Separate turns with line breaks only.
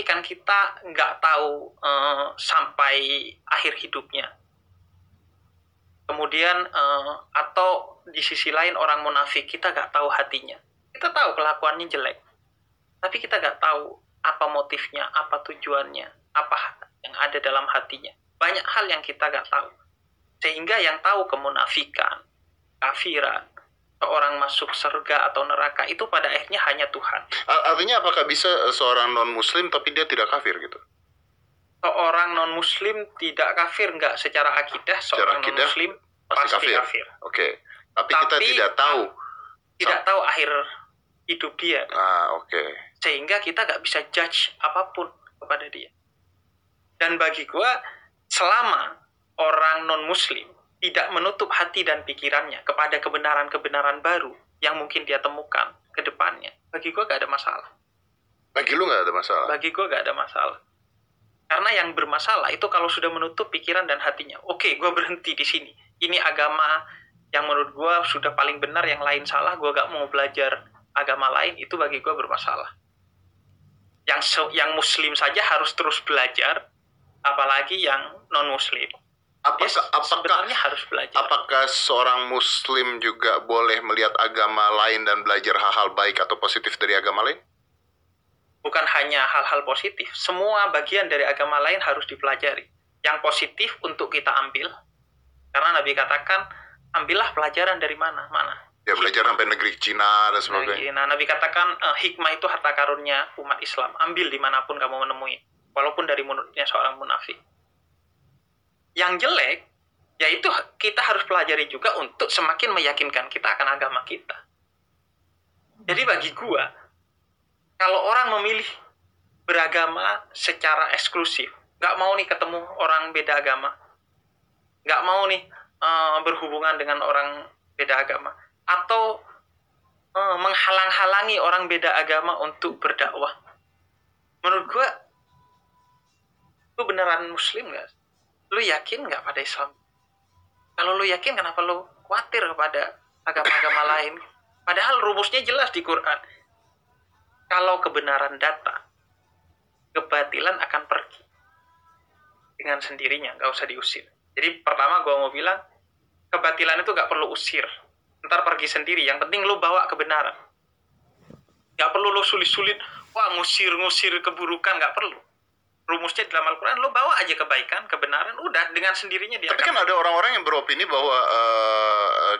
tapi kan kita nggak tahu eh, sampai akhir hidupnya. Kemudian eh, atau di sisi lain orang munafik kita nggak tahu hatinya. Kita tahu kelakuannya jelek, tapi kita nggak tahu apa motifnya, apa tujuannya, apa yang ada dalam hatinya. Banyak hal yang kita nggak tahu. Sehingga yang tahu kemunafikan, kafiran, seorang masuk surga atau neraka itu pada akhirnya hanya Tuhan.
Ar- Artinya apakah bisa eh, seorang non muslim tapi dia tidak kafir gitu?
Seorang non Muslim tidak kafir nggak secara akidah, seorang non
akidah,
Muslim
pasti
pasti,
kafir.
kafir.
Oke. Tapi, kita
Tapi,
tidak tahu.
Tidak tahu akhir hidup dia,
Ah, oke.
sehingga kita nggak bisa judge apa pun kepada dia. Dan bagi gua, selama orang non Muslim tidak menutup hati dan pikirannya kepada kebenaran-kebenaran baru yang mungkin dia temukan ke depannya, bagi gua gak ada masalah.
Bagi lu nggak ada masalah.
bagi gue gak ada masalah. Karena yang bermasalah itu kalau sudah menutup pikiran dan hatinya oke gue berhenti di sini. Ini agama yang menurut gue sudah paling benar yang lain salah gue gak mau belajar agama lain itu bagi gue bermasalah. Yang yang muslim saja harus terus belajar apalagi yang non muslim dia
Apakah, apakah seorang muslim juga boleh melihat agama lain dan belajar hal-hal baik atau positif dari agama lain?
bukan hanya hal-hal positif, semua bagian dari agama lain harus dipelajari. Yang positif untuk kita ambil, karena Nabi katakan, ambillah pelajaran dari mana, mana.
Ya belajar sampai negeri Cina dan sebagainya.
Nah, Nabi katakan eh, hikmah itu harta karunnya umat Islam. Ambil di mana pun kamu menemui, walaupun dari mulutnya seorang munafik. Yang jelek, yaitu kita harus pelajari juga untuk semakin meyakinkan kita akan agama kita. Jadi bagi gua, kalau orang memilih beragama secara eksklusif, nggak mau nih ketemu orang beda agama, nggak mau nih eh, berhubungan dengan orang beda agama, atau eh, menghalang-halangi orang beda agama untuk berdakwah. Menurut gua, lu beneran muslim nggak? Lu yakin nggak pada Islam? Kalau lu yakin, kenapa lu khawatir kepada agama-agama lain? Padahal rumusnya jelas di Quran. Kalau kebenaran datang, kebatilan akan pergi dengan sendirinya, nggak usah diusir. Jadi pertama gue mau bilang, kebatilan itu nggak perlu usir. Ntar pergi sendiri, yang penting lu bawa kebenaran. Nggak perlu lu sulit-sulit, wah ngusir-ngusir keburukan, nggak perlu. Rumusnya dalam Al-Quran, lu bawa aja kebaikan, kebenaran, udah dengan sendirinya dia
Tapi kan ada orang-orang yang beropini bahwa eh,